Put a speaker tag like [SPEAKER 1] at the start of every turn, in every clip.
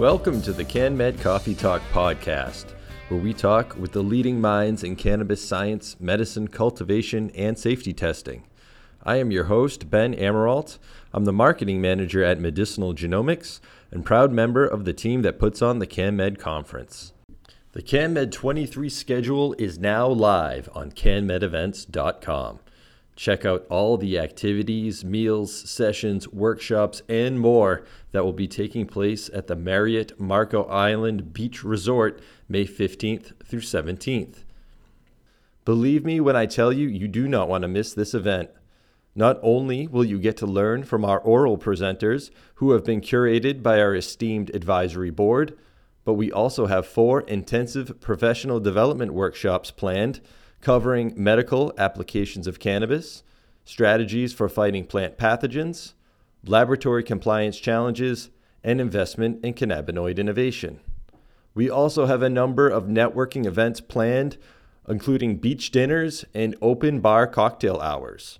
[SPEAKER 1] Welcome to the CannMed Coffee Talk podcast, where we talk with the leading minds in cannabis science, medicine, cultivation, and safety testing. I am your host, Ben Amirault. I'm the marketing manager at Medicinal Genomics and proud member of the team that puts on the CannMed conference. The CannMed 23 schedule is now live on cannmedevents.com. Check out all the activities, meals, sessions, workshops, and more that will be taking place at the Marriott Marco Island Beach Resort May 15th through 17th. Believe me when I tell you, you do not want to miss this event. Not only will you get to learn from our oral presenters who have been curated by our esteemed advisory board, but we also have four intensive professional development workshops planned covering medical applications of cannabis, strategies for fighting plant pathogens, laboratory compliance challenges, and investment in cannabinoid innovation. We also have a number of networking events planned, including beach dinners and open bar cocktail hours.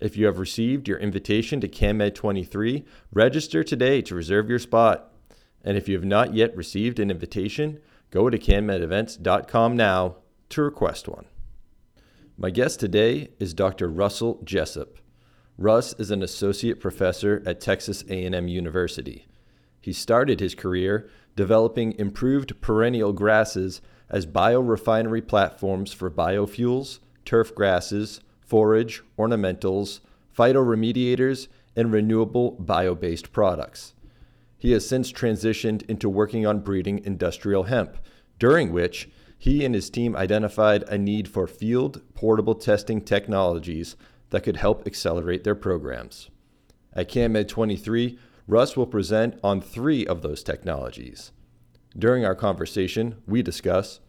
[SPEAKER 1] If you have received your invitation to CannMed 23, register today to reserve your spot. And if you have not yet received an invitation, go to cannmedevents.com now to request one. My guest today is Dr. Russell Jessup. Russ is an associate professor at Texas A&M University. He started his career developing improved perennial grasses as biorefinery platforms for biofuels, turf grasses, forage, ornamentals, phytoremediators, and renewable bio-based products. He has since transitioned into working on breeding industrial hemp, during which he and his team identified a need for field portable testing technologies that could help accelerate their programs. At CannMed 23, Russ will present on three of those technologies. During our conversation, we discuss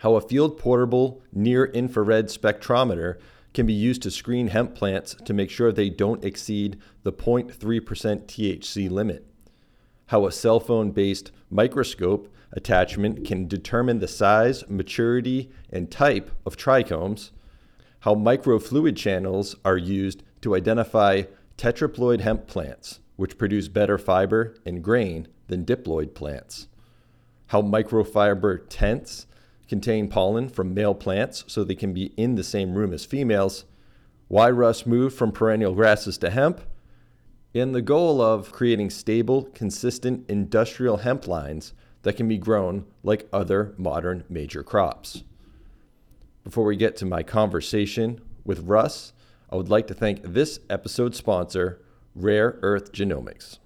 [SPEAKER 1] how a field portable near infrared spectrometer can be used to screen hemp plants to make sure they don't exceed the 0.3% THC limit, how a cell phone based microscope attachment can determine the size, maturity, and type of trichomes, how microfluid channels are used to identify tetraploid hemp plants, which produce better fiber and grain than diploid plants, how microfiber tents contain pollen from male plants so they can be in the same room as females, why Russ moved from perennial grasses to hemp, and the goal of creating stable, consistent industrial hemp lines that can be grown like other modern major crops. Before we get to my conversation with Russ, I would like to thank this episode's sponsor, Rare Earth Genomics.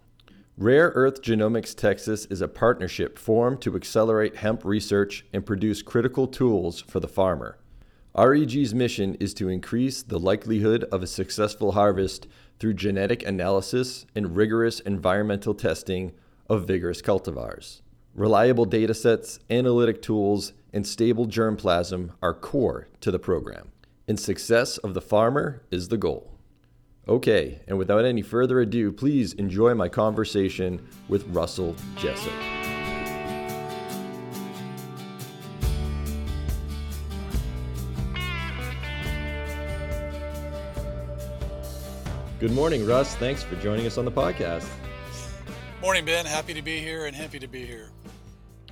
[SPEAKER 1] Rare Earth Genomics Texas is a partnership formed to accelerate hemp research and produce critical tools for the farmer. REG's mission is to increase the likelihood of a successful harvest through genetic analysis and rigorous environmental testing of vigorous cultivars. Reliable datasets, analytic tools, and stable germplasm are core to the program. And success of the farmer is the goal. Okay, and without any further ado, please enjoy my conversation with Russell Jessup. Good morning, Russ. Thanks for joining us on the podcast.
[SPEAKER 2] Morning, Ben. Happy to be here and happy to be here.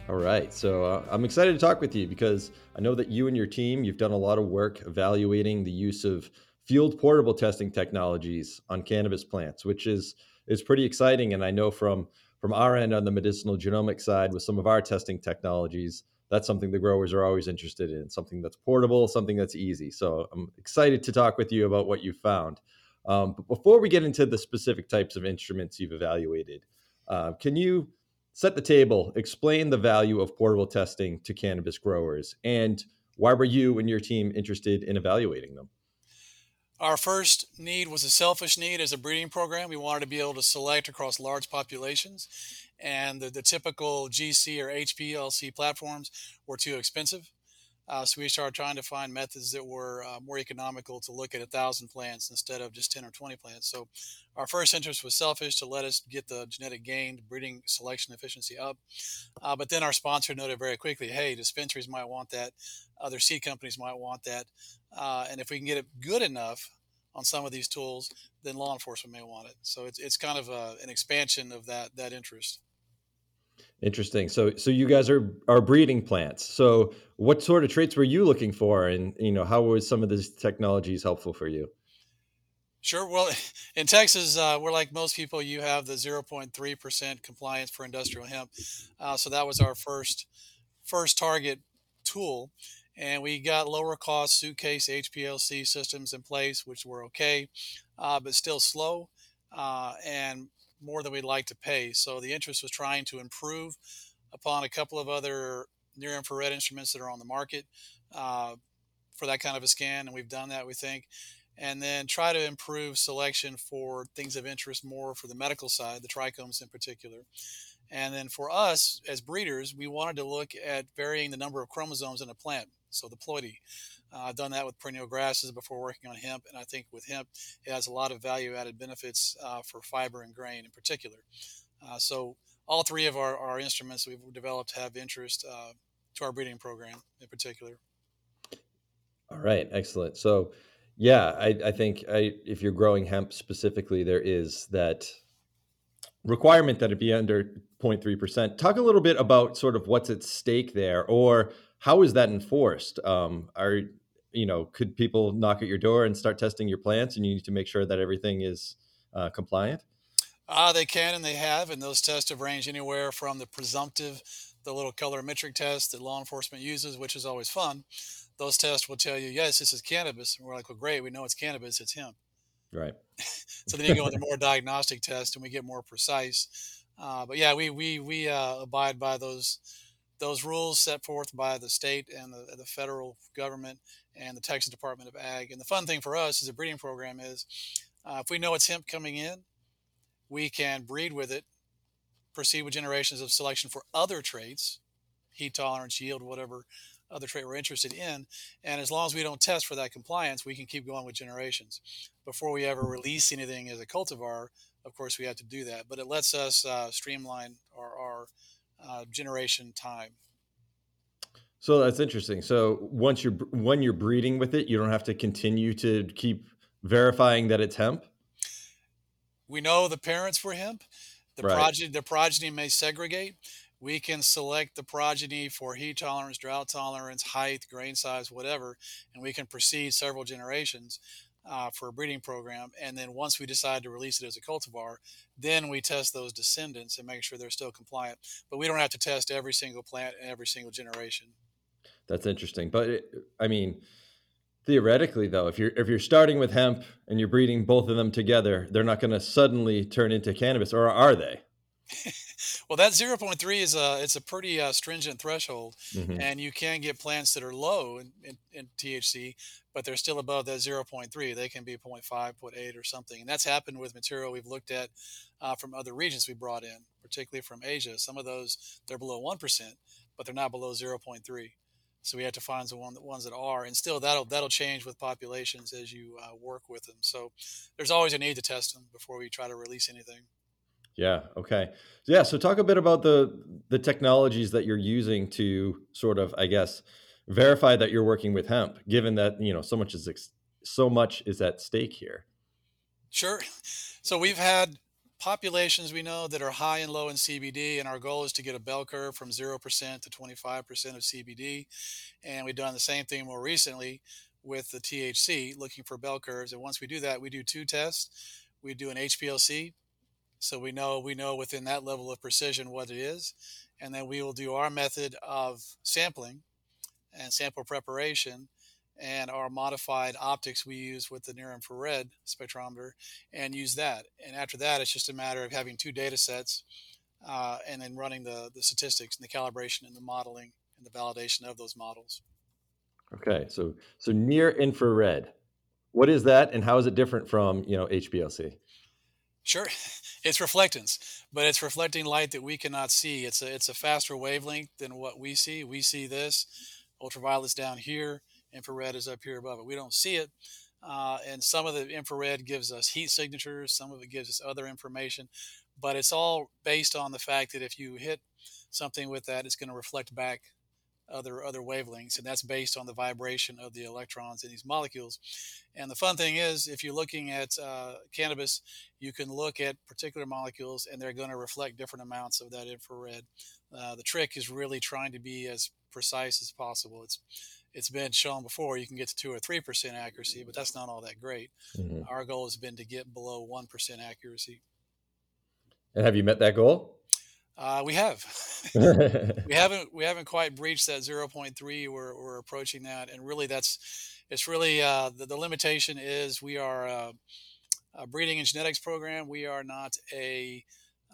[SPEAKER 1] All right. So uh, I'm excited to talk with you because I know that you and your team, you've done a lot of work evaluating the use of field portable testing technologies on cannabis plants, which is is pretty exciting. And I know from from our end on the medicinal genomic side with some of our testing technologies, that's something the growers are always interested in, something that's portable, something that's easy. So I'm excited to talk with you about what you found. Um, but before we get into the specific types of instruments you've evaluated, uh, can you set the table, explain the value of portable testing to cannabis growers, and why were you and your team interested in evaluating them?
[SPEAKER 2] Our first need was a selfish need as a breeding program. We wanted to be able to select across large populations, and the, the typical GC or HPLC platforms were too expensive. Uh, so we started trying to find methods that were uh, more economical to look at a thousand plants instead of just 10 or 20 plants. So our first interest was selfish to let us get the genetic gain, breeding selection efficiency up. Uh, but then our sponsor noted very quickly, hey, dispensaries might want that. Other seed companies might want that. Uh, and if we can get it good enough on some of these tools, then law enforcement may want it. So it's, it's kind of a, uh, an expansion of that, that interest.
[SPEAKER 1] Interesting. So, so you guys are are breeding plants. So, what sort of traits were you looking for, and you know, how was some of these technologies helpful for you?
[SPEAKER 2] Sure. Well, in Texas, uh, we're like most people. You have the 0.3% compliance for industrial hemp. Uh, so that was our first first target tool, and we got lower cost suitcase HPLC systems in place, which were okay, uh, but still slow uh, and more than we'd like to pay. So the interest was trying to improve upon a couple of other near infrared instruments that are on the market uh, for that kind of a scan, and we've done that, we think. And then try to improve selection for things of interest more for the medical side, the trichomes in particular. And then for us as breeders, we wanted to look at varying the number of chromosomes in a plant, so the ploidy. Uh, I've done that with perennial grasses before working on hemp, and I think with hemp, it has a lot of value added benefits uh, for fiber and grain in particular. Uh, so, all three of our, our instruments we've developed have interest uh, to our breeding program in particular.
[SPEAKER 1] All right, excellent. So, yeah, I, I think I, if you're growing hemp specifically, there is that requirement that it be under 0.3%. Talk a little bit about sort of what's at stake there, or how is that enforced? Um, are you know, could people knock at your door and start testing your plants, and you need to make sure that everything is uh, compliant?
[SPEAKER 2] Uh, they can and they have, and those tests have ranged anywhere from the presumptive, the little colorimetric test that law enforcement uses, which is always fun. Those tests will tell you, yes, this is cannabis. And we're like, well, great, we know it's cannabis, it's hemp.
[SPEAKER 1] Right.
[SPEAKER 2] so then you go into more diagnostic tests and we get more precise. Uh, but yeah, we we we uh, abide by those those rules set forth by the state and the, the federal government and the Texas Department of Ag. And the fun thing for us as a breeding program is uh, if we know it's hemp coming in, we can breed with it, proceed with generations of selection for other traits, heat tolerance, yield, whatever other trait we're interested in. And as long as we don't test for that compliance, we can keep going with generations. Before we ever release anything as a cultivar, of course, we have to do that. But it lets us uh, streamline our, our uh, generation time.
[SPEAKER 1] So that's interesting. So once you're when you're breeding with it, you don't have to continue to keep verifying that it's hemp.
[SPEAKER 2] We know the parents were hemp. The right. progeny the progeny may segregate. We can select the progeny for heat tolerance, drought tolerance, height, grain size, whatever, and we can proceed several generations uh, for a breeding program. And then once we decide to release it as a cultivar, then we test those descendants and make sure they're still compliant. But we don't have to test every single plant and every single generation.
[SPEAKER 1] That's interesting. But it, I mean, theoretically though, if you're if you're starting with hemp and you're breeding both of them together, they're not going to suddenly turn into cannabis, or are they?
[SPEAKER 2] well, that 0.3 is a it's a pretty uh, stringent threshold, mm-hmm. and you can get plants that are low in, in, in, THC, but they're still above that 0.3. They can be 0.5, 0.8, or something, and that's happened with material we've looked at uh, from other regions we brought in, particularly from Asia. Some of those they're below one percent, but they're not below 0.3. So we have to find the one, ones that are, and still that'll that'll change with populations as you uh, work with them. So there's always a need to test them before we try to release anything.
[SPEAKER 1] Yeah. Okay. Yeah. So talk a bit about the the technologies that you're using to sort of, I guess, verify that you're working with hemp, given that you know so much is ex- so much is at stake here.
[SPEAKER 2] Sure. So we've had populations we know that are high and low in CBD, and our goal is to get a bell curve from 0% to 25% of CBD. And we've done the same thing more recently with the THC, looking for bell curves. And once we do that, we do two tests. We do an HPLC, so we know we know within that level of precision what it is, and then we will do our method of sampling and sample preparation and our modified optics we use with the near infrared spectrometer and use that. And after that, it's just a matter of having two data sets uh, and then running the, the statistics and the calibration and the modeling and the validation of those models.
[SPEAKER 1] Okay, so so near infrared, what is that, and how is it different from you know HPLC?
[SPEAKER 2] Sure, it's reflectance, but it's reflecting light that we cannot see. It's a it's a faster wavelength than what we see. We see this ultraviolet's down here infrared is up here above it. We don't see it. Uh, and some of the infrared gives us heat signatures, some of it gives us other information, but it's all based on the fact that if you hit something with that, it's going to reflect back other other wavelengths, and that's based on the vibration of the electrons in these molecules. And the fun thing is, if you're looking at uh, cannabis, you can look at particular molecules, and they're going to reflect different amounts of that infrared. Uh, the trick is really trying to be as precise as possible. It's it's been shown before you can get to two or three percent accuracy, but that's not all that great. Mm-hmm. Our goal has been to get below one percent accuracy.
[SPEAKER 1] And have you met that goal?
[SPEAKER 2] Uh, we have. we haven't we haven't quite breached that 0.3. We're, we're approaching that, and really that's it's really uh, the, the limitation is we are a, a, breeding and genetics program. We are not a,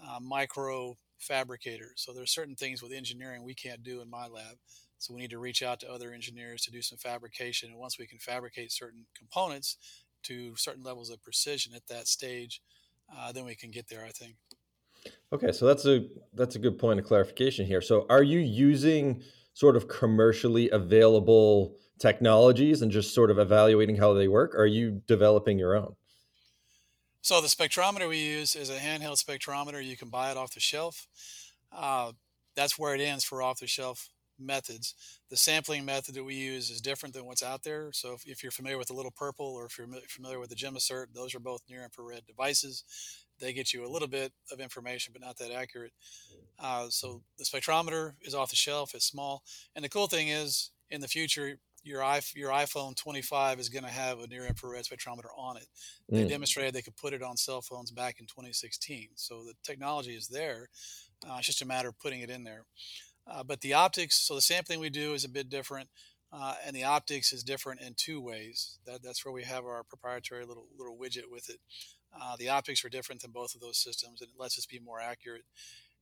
[SPEAKER 2] a uh, micro fabricator. So there's certain things with engineering we can't do in my lab. So we need to reach out to other engineers to do some fabrication. And once we can fabricate certain components to certain levels of precision at that stage, uh, then we can get there. I think.
[SPEAKER 1] Okay, so that's a that's a good point of clarification here. So are you using sort of commercially available technologies and just sort of evaluating how they work? Or are you developing your own?
[SPEAKER 2] So the spectrometer we use is a handheld spectrometer. You can buy it off the shelf. Uh, that's where it ends for off the shelf methods. The sampling method that we use is different than what's out there. So if, if you're familiar with the little purple or if you're familiar with the GemmaCert, those are both near infrared devices. They get you a little bit of information, but not that accurate. Uh, so the spectrometer is off the shelf. It's small, and the cool thing is, in the future, your your iPhone 25 is going to have a near infrared spectrometer on it. They mm. demonstrated they could put it on cell phones back in 2016. So the technology is there. Uh, it's just a matter of putting it in there. Uh, but the optics, so the sampling we do is a bit different, uh, and the optics is different in two ways. That, that's where we have our proprietary little little widget with it. Uh, the optics are different than both of those systems, and it lets us be more accurate.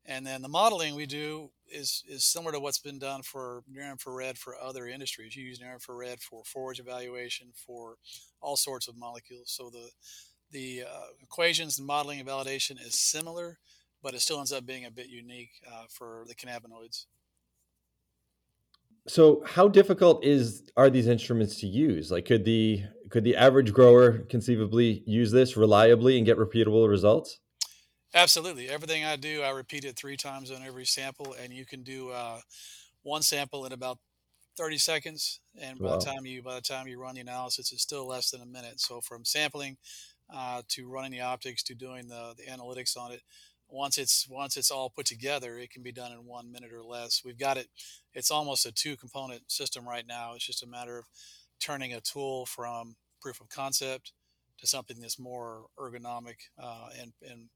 [SPEAKER 2] And then the modeling we do is is similar to what's been done for near infrared for other industries. You use near infrared for forage evaluation for all sorts of molecules. So the the uh, equations and modeling and validation is similar, but it still ends up being a bit unique uh, for the cannabinoids.
[SPEAKER 1] So how difficult is are these instruments to use? Like could the could the average grower conceivably use this reliably and get repeatable results?
[SPEAKER 2] Absolutely. Everything I do, I repeat it three times on every sample, and you can do uh, one sample in about 30 seconds. And by wow. the time you by the time you run the analysis, it's still less than a minute. So from sampling uh, to running the optics to doing the, the analytics on it, once it's once it's all put together, it can be done in one minute or less. We've got it. It's almost a two component system right now. It's just a matter of turning a tool from proof of concept to something that's more ergonomic uh, and and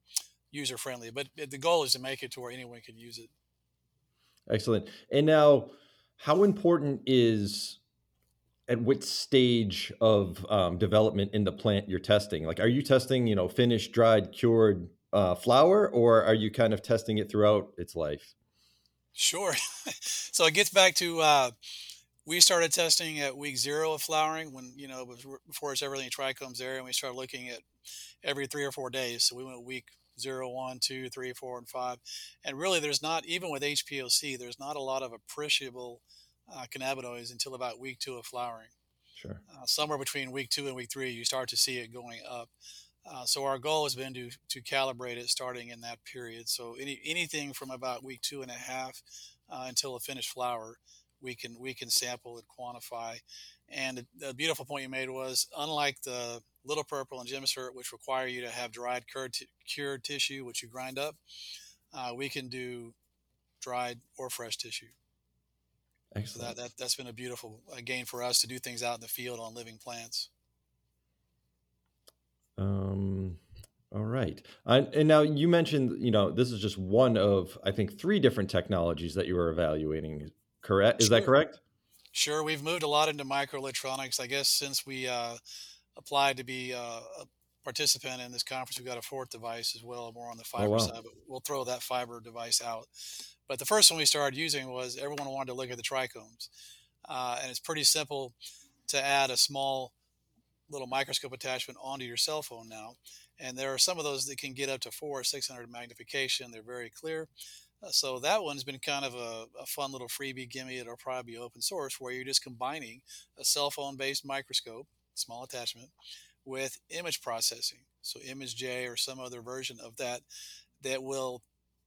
[SPEAKER 2] user friendly. But the goal is to make it to where anyone can use it.
[SPEAKER 1] Excellent. And now, how important is at which stage of um, development in the plant you're testing? Like, are you testing, you know, finished, dried, cured uh, flower, or are you kind of testing it throughout its life?
[SPEAKER 2] Sure. so it gets back to uh, we started testing at week zero of flowering when you know before it's everything trichomes there, and we started looking at every three or four days. So we went week zero, one, two, three, four, and five. And really, there's not, even with HPLC, there's not a lot of appreciable uh, cannabinoids until about week two of flowering.
[SPEAKER 1] Sure.
[SPEAKER 2] Uh, somewhere between week two and week three, you start to see it going up. Uh, so our goal has been to to calibrate it starting in that period. So any anything from about week two and a half uh, until a finished flower, we can we can sample and quantify. And the, beautiful point you made was unlike the little purple and GemmaCert, which require you to have dried cured, t- cured tissue, which you grind up, uh, we can do dried or fresh tissue. Excellent. So that, that, that's been a beautiful gain for us to do things out in the field on living plants.
[SPEAKER 1] Um, all right. Uh, and now you mentioned, you know, this is just one of, I think, three different technologies that you were evaluating. Correct? Is sure. that correct?
[SPEAKER 2] Sure. We've moved a lot into microelectronics. I guess since we uh, applied to be uh, a participant in this conference. We've got a fourth device as well, more on the oh, fiber oh, wow. side, but we'll throw that fiber device out. But the first one we started using was everyone wanted to look at the trichomes. Uh, and it's pretty simple to add a small little microscope attachment onto your cell phone now. And there are some of those that can get up to four or 600 magnification. They're very clear. Uh, so that one's been kind of a, a, fun little freebie gimme. It'll probably be open source where you're just combining a cell phone based microscope small attachment, with image processing. So ImageJ or some other version of that that will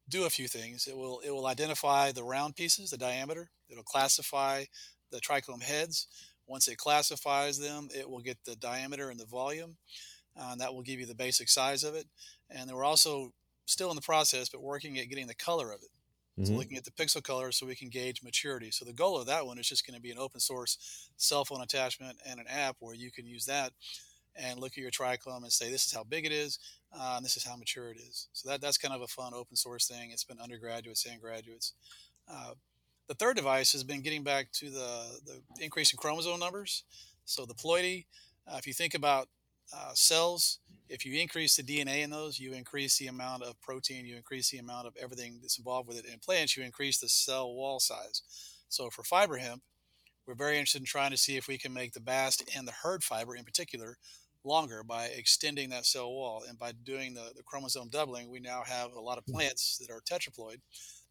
[SPEAKER 2] do a few things. It will it will identify the round pieces, the diameter. It'll classify the trichome heads. Once it classifies them, it will get the diameter and the volume, uh, and that will give you the basic size of it. And then we're also still in the process, but working at getting the color of it. Mm-hmm. So looking at the pixel color so we can gauge maturity. So the goal of that one is just going to be an open source cell phone attachment and an app where you can use that and look at your trichome and say this is how big it is uh, and this is how mature it is. So that that's kind of a fun open source thing. It's been undergraduates and graduates. Uh, the third device has been getting back to the the increase in chromosome numbers. So the ploidy, uh, if you think about uh, cells, if you increase the DNA in those, you increase the amount of protein, you increase the amount of everything that's involved with it. In plants, you increase the cell wall size. So for fiber hemp, we're very interested in trying to see if we can make the bast and the hurd fiber in particular longer by extending that cell wall. And by doing the, the chromosome doubling, we now have a lot of plants that are tetraploid.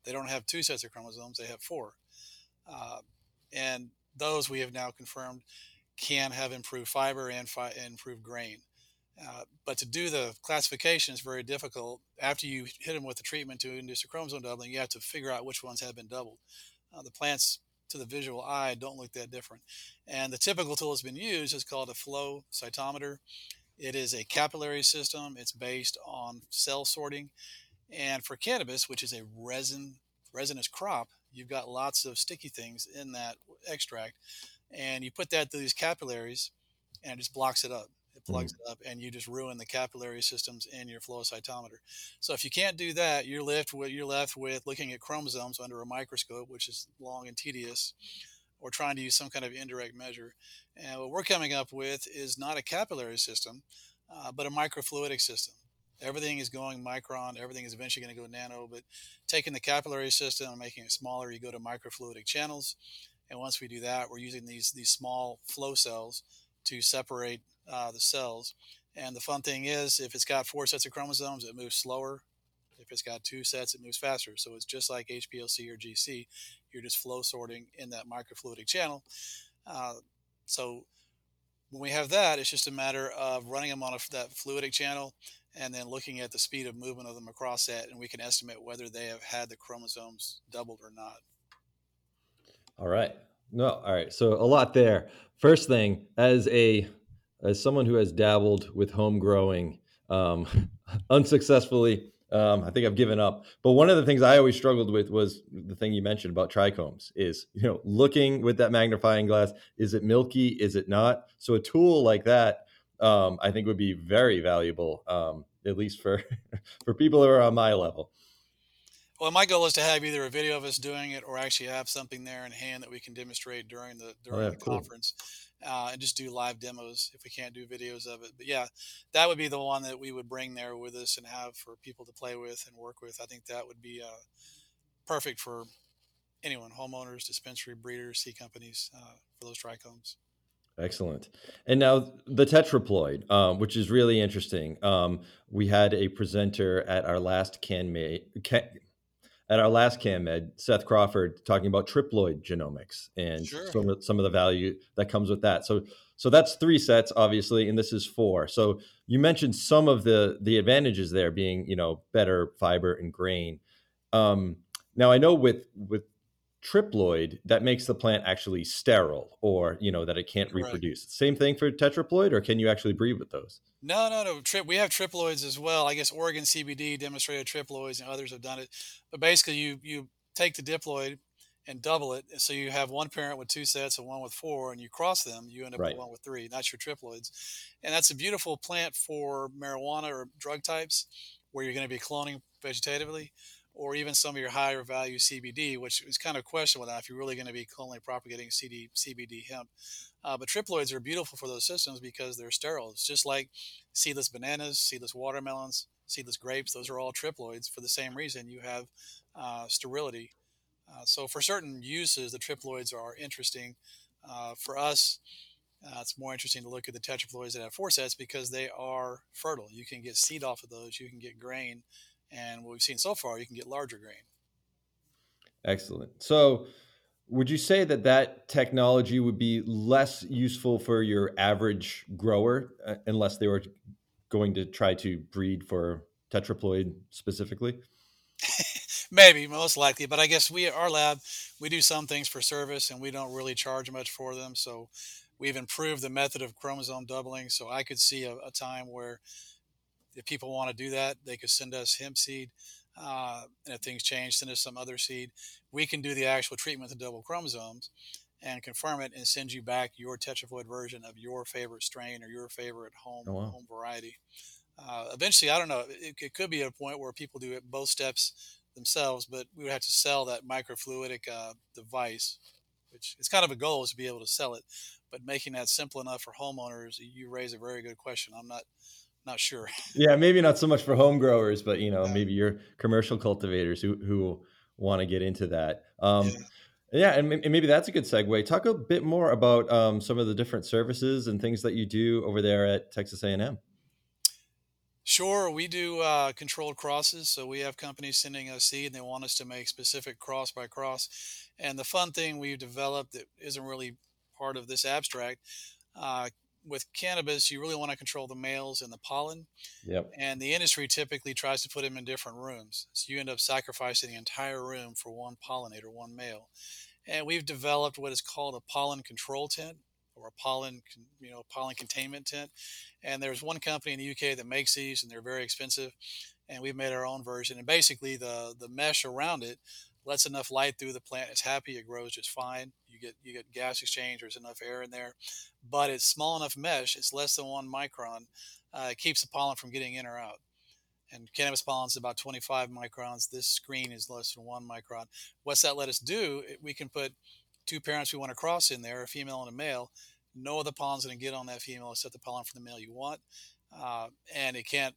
[SPEAKER 2] They don't have two sets of chromosomes, they have four. Uh, and those we have now confirmed can have improved fiber and fi- improved grain. Uh, but to do the classification is very difficult. After you hit them with the treatment to induce a chromosome doubling, you have to figure out which ones have been doubled. Uh, the plants, to the visual eye, don't look that different. And the typical tool that's been used is called a flow cytometer. It is a capillary system. It's based on cell sorting. And for cannabis, which is a resin resinous crop, you've got lots of sticky things in that extract. And you put that through these capillaries and it just blocks it up it plugs mm-hmm. it up and you just ruin the capillary systems in your flow cytometer. So if you can't do that, you're left with you're left with looking at chromosomes under a microscope, which is long and tedious, or trying to use some kind of indirect measure. And what we're coming up with is not a capillary system, uh, but a microfluidic system. Everything is going micron. Everything is eventually going to go nano. But taking the capillary system and making it smaller, you go to microfluidic channels. And once we do that, we're using these these small flow cells to separate uh, the cells. And the fun thing is, if it's got four sets of chromosomes, it moves slower. If it's got two sets, it moves faster. So it's just like HPLC or GC. You're just flow sorting in that microfluidic channel. Uh, so when we have that, it's just a matter of running them on a, that fluidic channel and then looking at the speed of movement of them across that, and we can estimate whether they have had the chromosomes doubled or not.
[SPEAKER 1] All right. No, all right. So a lot there. First thing, as a as someone who has dabbled with home growing um, unsuccessfully, um, I think I've given up. But one of the things I always struggled with was the thing you mentioned about trichomes is, you know, looking with that magnifying glass, is it milky? Is it not? So a tool like that, um, I think would be very valuable, um, at least for, for people who are on my level.
[SPEAKER 2] Well, my goal is to have either a video of us doing it or actually have something there in hand that we can demonstrate during the during oh, yeah, the cool. conference, uh, and just do live demos if we can't do videos of it. But yeah, that would be the one that we would bring there with us and have for people to play with and work with. I think that would be uh, perfect for anyone, homeowners, dispensary breeders, seed companies uh, for those trichomes.
[SPEAKER 1] Excellent. And now the tetraploid, um, which is really interesting. Um, we had a presenter at our last can, can at our last CannMed, Seth Crawford talking about triploid genomics and sure. some, of, some of the value that comes with that. So, so that's three sets, obviously, and this is four. So you mentioned some of the the advantages there being, you know, better fiber and grain. Um, now I know with with triploid that makes the plant actually sterile or you know that it can't reproduce. Same thing for tetraploid or can you actually breed with those?
[SPEAKER 2] No no no Trip, we have triploids as well. I guess oregon cbd demonstrated triploids and others have done it. But basically you you take the diploid and double it so you have one parent with two sets and one with four and you cross them you end up right. with one with three. That's your triploids. And that's a beautiful plant for marijuana or drug types where you're going to be cloning vegetatively or even some of your higher value CBD, which is kind of questionable now if you're really going to be only propagating CD, CBD hemp. Uh, but triploids are beautiful for those systems because they're sterile. It's just like seedless bananas, seedless watermelons, seedless grapes. Those are all triploids for the same reason. You have uh, sterility. Uh, so for certain uses, the triploids are interesting. Uh, for us, uh, it's more interesting to look at the tetraploids that have four sets because they are fertile. You can get seed off of those. You can get grain and what we've seen so far, you can get larger grain.
[SPEAKER 1] Excellent. So, would you say that that technology would be less useful for your average grower uh, unless they were going to try to breed for tetraploid specifically?
[SPEAKER 2] Maybe, most likely, but I guess we our lab we do some things for service and we don't really charge much for them. So we've improved the method of chromosome doubling. So I could see a, a time where if people want to do that, they could send us hemp seed. Uh, and if things change, send us some other seed. We can do the actual treatment of the double chromosomes and confirm it and send you back your tetraploid version of your favorite strain or your favorite home
[SPEAKER 1] Oh wow.
[SPEAKER 2] home variety. Uh, eventually, I don't know. It, it could be at a point where people do it both steps themselves, but we would have to sell that microfluidic uh, device, which it's kind of a goal is to be able to sell it. But making that simple enough for homeowners, you raise a very good question. I'm not not sure.
[SPEAKER 1] Yeah, maybe not so much for home growers, but you know, maybe your commercial cultivators who who want to get into that. Um,
[SPEAKER 2] yeah.
[SPEAKER 1] yeah, and, and maybe that's a good segue. Talk a bit more about um, some of the different services and things that you do over there at Texas A&M.
[SPEAKER 2] Sure, we do uh, controlled crosses. So we have companies sending us seed and they want us to make specific cross by cross. And the fun thing we've developed that isn't really part of this abstract uh, with cannabis, you really want to control the males and the pollen.
[SPEAKER 1] Yep.
[SPEAKER 2] And the industry typically tries to put them in different rooms. So you end up sacrificing the entire room for one pollinator, one male. And we've developed what is called a pollen control tent or a pollen, you know, pollen containment tent. And there's one company in the UK that makes these, and they're very expensive. And we've made our own version. And basically, the the mesh around it lets enough light through the plant. It's happy. It grows just fine. You get you get gas exchange. There's enough air in there, but it's small enough mesh. It's less than one micron. Uh, it keeps the pollen from getting in or out and cannabis pollen is about 25 microns. This screen is less than one micron. What's that let us do? We can put two parents we want to cross in there, a female and a male. No other pollen's going to get on that female except the pollen from the male you want, uh, and it can't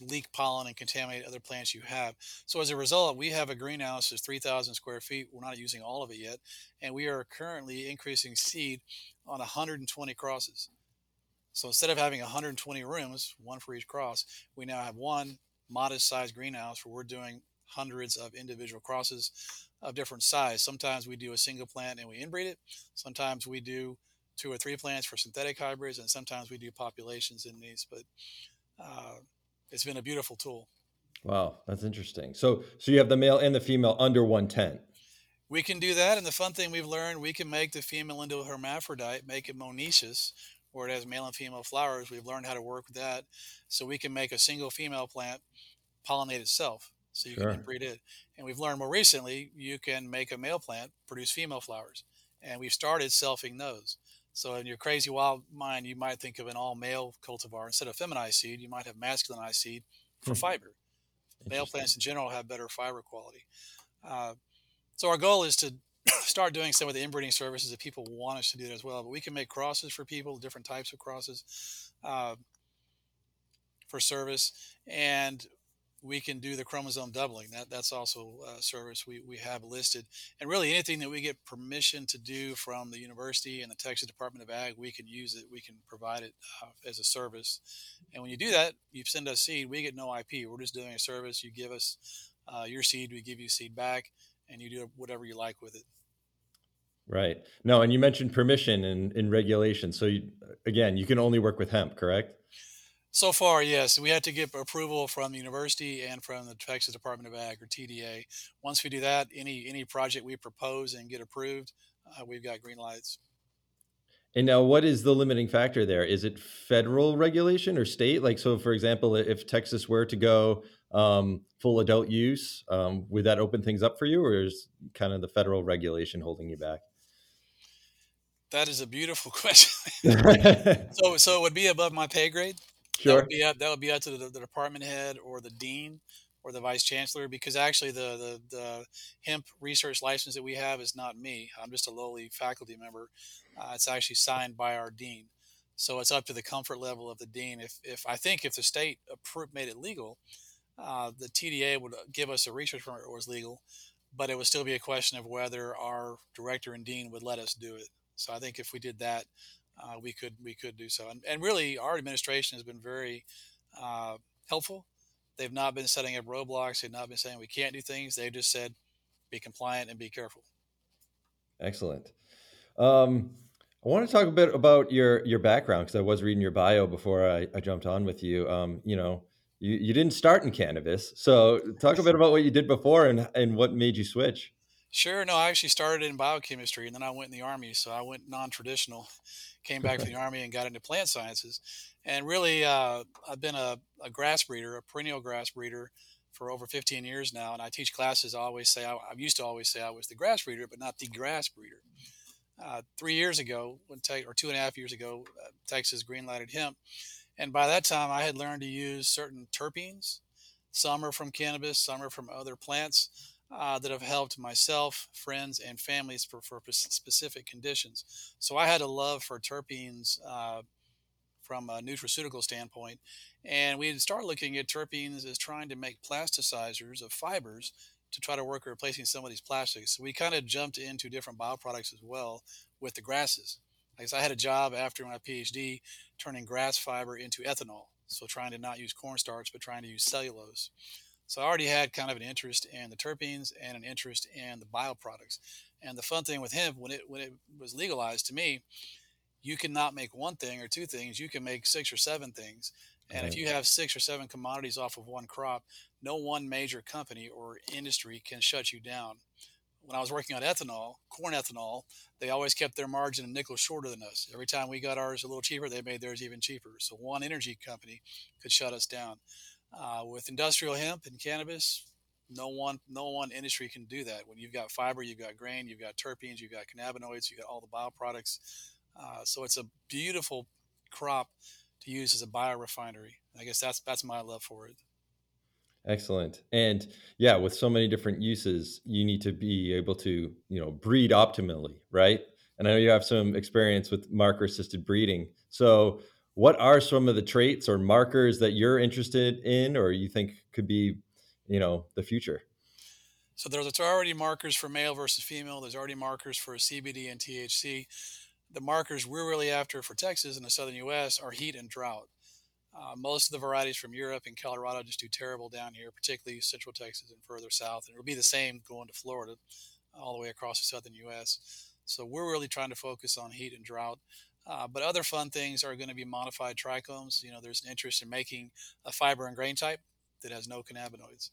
[SPEAKER 2] leak pollen and contaminate other plants you have. So as a result, we have a greenhouse that's 3,000 square feet. We're not using all of it yet, and we are currently increasing seed on 120 crosses. So instead of having 120 rooms, one for each cross, we now have one modest sized greenhouse where we're doing hundreds of individual crosses of different size. Sometimes we do a single plant and we inbreed it. Sometimes we do two or three plants for synthetic hybrids, and sometimes we do populations in these. But uh, it's been a beautiful tool.
[SPEAKER 1] Wow, that's interesting. So so you have the male and the female under 110.
[SPEAKER 2] We can do that, and the fun thing we've learned, we can make the female into a hermaphrodite, make it monoecious, where it has male and female flowers. We've learned how to work with that, so we can make a single female plant pollinate itself. So you can breed it, and we've learned more recently you can make a male plant produce female flowers, and we've started selfing those. So in your crazy wild mind, you might think of an all male cultivar instead of feminized seed. You might have masculinized seed for
[SPEAKER 1] Hmm,
[SPEAKER 2] fiber. Male plants in general have better fiber quality. Uh, so our goal is to start doing some of the inbreeding services if people want us to do that as well. But we can make crosses for people, different types of crosses uh, for service, and we can do the chromosome doubling. That that's also a service we, we have listed. And really anything that we get permission to do from the university and the Texas Department of Ag, we can use it. We can provide it uh, as a service. And when you do that, you send us seed. We get no IP. We're just doing a service. You give us uh, your seed, we give you seed back, and you do whatever you like with it.
[SPEAKER 1] Right. No, and you mentioned permission and, and regulation. So you, again, you can only work with hemp, correct?
[SPEAKER 2] So far, yes, we had to get approval from the university and from the Texas Department of Ag or TDA. Once we do that, any any project we propose and get approved, uh, we've got green lights.
[SPEAKER 1] And now, what is the limiting factor there? Is it federal regulation or state? Like, so for example, if Texas were to go um, full adult use, um, would that open things up for you, or is kind of the federal regulation holding you back?
[SPEAKER 2] That is a beautiful question. so so it would be above my pay grade. That would be up that would be up to the, the department head or the dean or the vice chancellor because actually the, the the hemp research license that we have is not me. I'm just a lowly faculty member. Uh, it's actually signed by our dean. So it's up to the comfort level of the dean. If if I think if the state approved, made it legal, uh, the TDA would give us a research permit that was legal, but it would still be a question of whether our director and dean would let us do it. So I think if we did that, uh, we could we could do so. And, and really, our administration has been very uh, helpful. They've not been setting up roadblocks. They've not been saying we can't do things. They've just said be compliant and be careful.
[SPEAKER 1] Excellent. Um, I want to talk a bit about your your background because I was reading your bio before I, I jumped on with you. Um, you know, you, you didn't start in cannabis. So talk a bit about what you did before and, and what made you switch.
[SPEAKER 2] Sure. No, I actually started in biochemistry and then I went in the army. So I went non-traditional, came back from the army and got into plant sciences. And really, uh, I've been a, a, grass breeder, a perennial grass breeder for over 15 years now. And I teach classes. I always say, I, I used to always say I was the grass breeder, but not the grass breeder. Uh, three years ago, when te- or two and a half years ago, uh, Texas green lighted hemp. And by that time, I had learned to use certain terpenes. Some are from cannabis, some are from other plants uh, that have helped myself, friends, and families for, for specific conditions. So I had a love for terpenes uh, from a nutraceutical standpoint. And we started looking at terpenes as trying to make plasticizers of fibers to try to work replacing some of these plastics. So we kind of jumped into different bioproducts as well with the grasses. Like I had a job after my PhD turning grass fiber into ethanol. So trying to not use cornstarch, but trying to use cellulose. So I already had kind of an interest in the terpenes and an interest in the bioproducts. And the fun thing with hemp, when it when it was legalized to me, you cannot make one thing or two things. You can make six or seven things. And if you have six or seven commodities off of one crop, no one major company or industry can shut you down. When I was working on ethanol, corn ethanol, they always kept their margin a nickel shorter than us. Every time we got ours a little cheaper, they made theirs even cheaper. So one energy company could shut us down. Uh, with industrial hemp and cannabis, no one no one industry can do that. When you've got fiber, you've got grain, you've got terpenes, you've got cannabinoids, you've got all the bioproducts. Uh, so it's a beautiful crop to use as a biorefinery. I guess that's that's my love for it.
[SPEAKER 1] Excellent. And yeah, with so many different uses, you need to be able to, you know, breed optimally, right? And I know you have some experience with marker assisted breeding. So what are some of the traits or markers that you're interested in or you think could be you know the future?
[SPEAKER 2] So there's already markers for male versus female. There's already markers for cbd and thc the markers we're really after for texas and the southern us are heat and drought. Uh, most of the varieties from europe and colorado just do terrible down here particularly central texas and further south and it'll be the same going to florida all the way across the southern us so we're really trying to focus on heat and drought uh, but other fun things are going to be modified trichomes. You know, there's an interest in making a fiber and grain type that has no cannabinoids.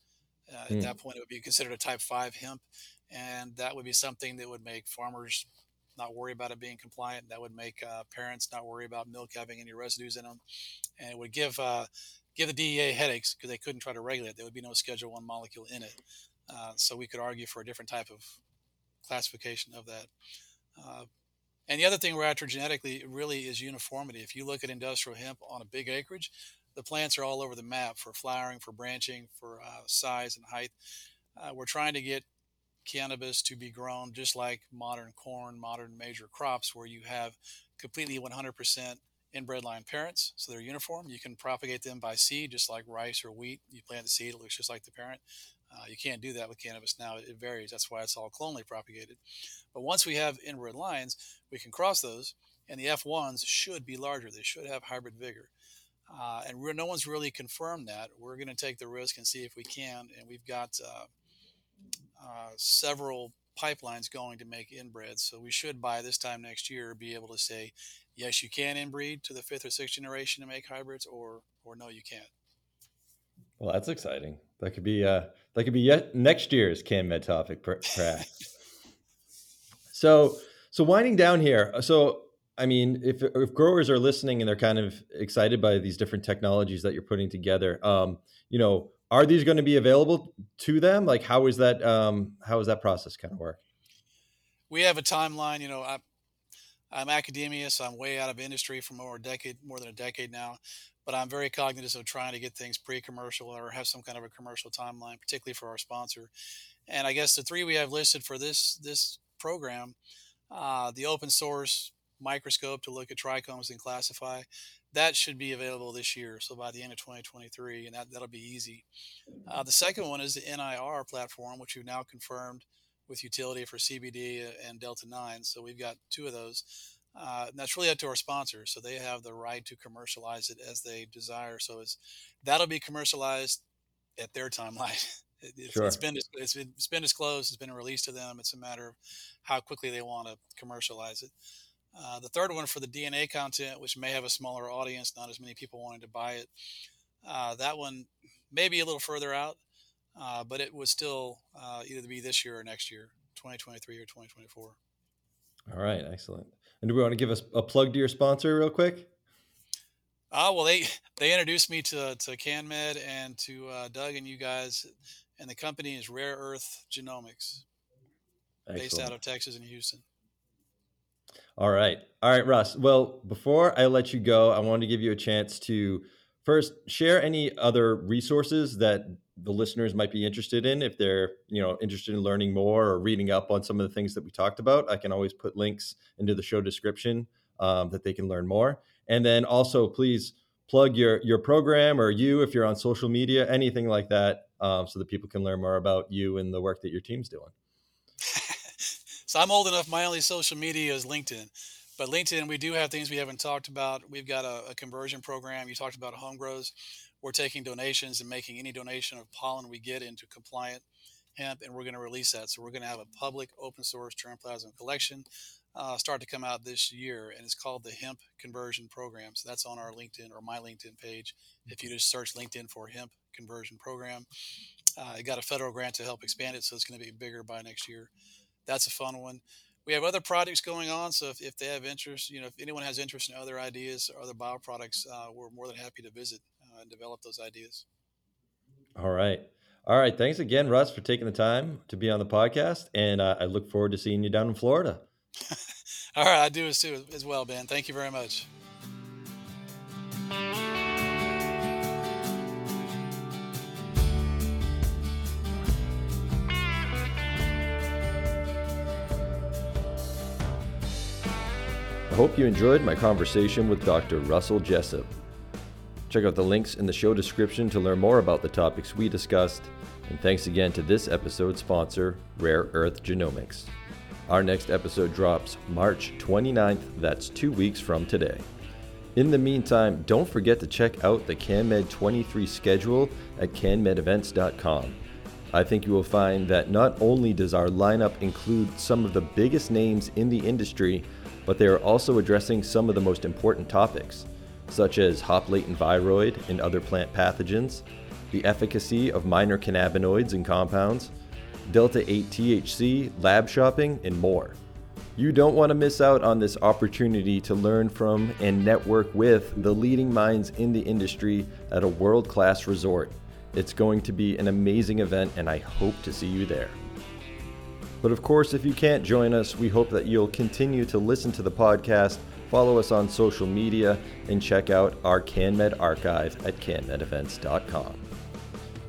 [SPEAKER 2] Uh, mm. At hmm. that point, it would be considered a type 5 hemp. And that would be something that would make farmers not worry about it being compliant. That would make uh, parents not worry about milk having any residues in them. And it would give, uh, give the DEA headaches because they couldn't try to regulate it. There would be no Schedule 1 molecule in it. Uh, so we could argue for a different type of classification of that. Uh, and the other thing we're after genetically really is uniformity. If you look at industrial hemp on a big acreage, the plants are all over the map for flowering, for branching, for uh, size and height. Uh, we're trying to get cannabis to be grown just like modern corn, modern major crops, where you have completely 100% inbred line parents, so they're uniform. You can propagate them by seed, just like rice or wheat. You plant the seed, it looks just like the parent. Uh, you can't do that with cannabis now. It varies. That's why it's all clonally propagated. But once we have inbred lines, we can cross those, and the F1s should be larger. They should have hybrid vigor. Uh, and no one's really confirmed that. We're going to take the risk and see if we can. And we've got uh, uh, several pipelines going to make inbreds. So we should, by this time next year, be able to say, yes, you can inbreed to the fifth or sixth generation to make hybrids, or or no, you can't.
[SPEAKER 1] Well, that's exciting. That could be uh, that could be yet next year's CannMed topic, perhaps. so, so winding down here. So, I mean, if if growers are listening and they're kind of excited by these different technologies that you're putting together, um, you know, are these going to be available to them? Like, how is that? Um, how is that process kind of work?
[SPEAKER 2] We have a timeline. You know, I, I'm academia, so I'm way out of industry for more a decade, more than a decade now but I'm very cognizant of trying to get things pre-commercial or have some kind of a commercial timeline, particularly for our sponsor. And I guess the three we have listed for this this program, uh, the open source microscope to look at trichomes and classify, that should be available this year. So by the end of 2023, and that that'll be easy. Uh, the second one is the NIR platform, which we've now confirmed with utility for CBD and Delta 9. So we've got two of those. Uh, that's really up to our sponsors, so they have the right to commercialize it as they desire. So it's that'll be commercialized at their timeline. It, it's, sure. it's been it's been it's been disclosed. It's been released to them. It's a matter of how quickly they want to commercialize it. Uh, the third one for the DNA content, which may have a smaller audience, not as many people wanting to buy it. Uh, that one may be a little further out, uh, but it would still uh, either be this year or next year, 2023 or 2024.
[SPEAKER 1] All right, excellent. And do we want to give us a plug to your sponsor real quick?
[SPEAKER 2] Oh well, they they introduced me to to CannMed and to uh, Doug and you guys, and the company is Rare Earth Genomics, Excellent. based out of Texas and Houston.
[SPEAKER 1] All right, all right, Russ. Well, before I let you go, I wanted to give you a chance to first share any other resources that the listeners might be interested in if they're you know interested in learning more or reading up on some of the things that we talked about i can always put links into the show description um, that they can learn more and then also please plug your your program or you if you're on social media, anything like that, um, so that people can learn more about you and the work that your team's doing.
[SPEAKER 2] so I'm old enough. My only social media is LinkedIn. But LinkedIn, we do have things we haven't talked about. We've got a, a conversion program. You talked about home grows. We're taking donations and making any donation of pollen we get into compliant hemp, and we're going to release that. So we're going to have a public open source germplasm collection uh, start to come out this year, and it's called the Hemp Conversion Program. So that's on our LinkedIn or my LinkedIn page. If you just search LinkedIn for Hemp Conversion Program, uh, it got a federal grant to help expand it, so it's going to be bigger by next year. That's a fun one. We have other projects going on, so if, if they have interest, you know, if anyone has interest in other ideas or other bioproducts, uh, we're more than happy to visit uh, and develop those ideas.
[SPEAKER 1] All right. All right. Thanks again, Russ, for taking the time to be on the podcast. And uh, I look forward to seeing you down in Florida.
[SPEAKER 2] All right, I do as too as well, Ben. Thank you very much.
[SPEAKER 1] I hope you enjoyed my conversation with Dr. Russell Jessup. Check out the links in the show description to learn more about the topics we discussed. And thanks again to this episode's sponsor, Rare Earth Genomics. Our next episode drops March 29th. That's two weeks from today. In the meantime, don't forget to check out the CannMed 23 schedule at cannmedevents.com. I think you will find that not only does our lineup include some of the biggest names in the industry, but they are also addressing some of the most important topics, such as hop latent viroid and other plant pathogens, the efficacy of minor cannabinoids and compounds, Delta 8 THC, lab shopping, and more. You don't want to miss out on this opportunity to learn from and network with the leading minds in the industry at a world class resort. It's going to be an amazing event, and I hope to see you there. But of course, if you can't join us, we hope that you'll continue to listen to the podcast, follow us on social media, and check out our CannMed archive at cannmedevents.com.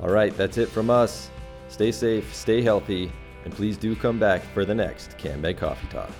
[SPEAKER 1] All right, that's it from us. Stay safe, stay healthy, and please do come back for the next CannMed Coffee Talk.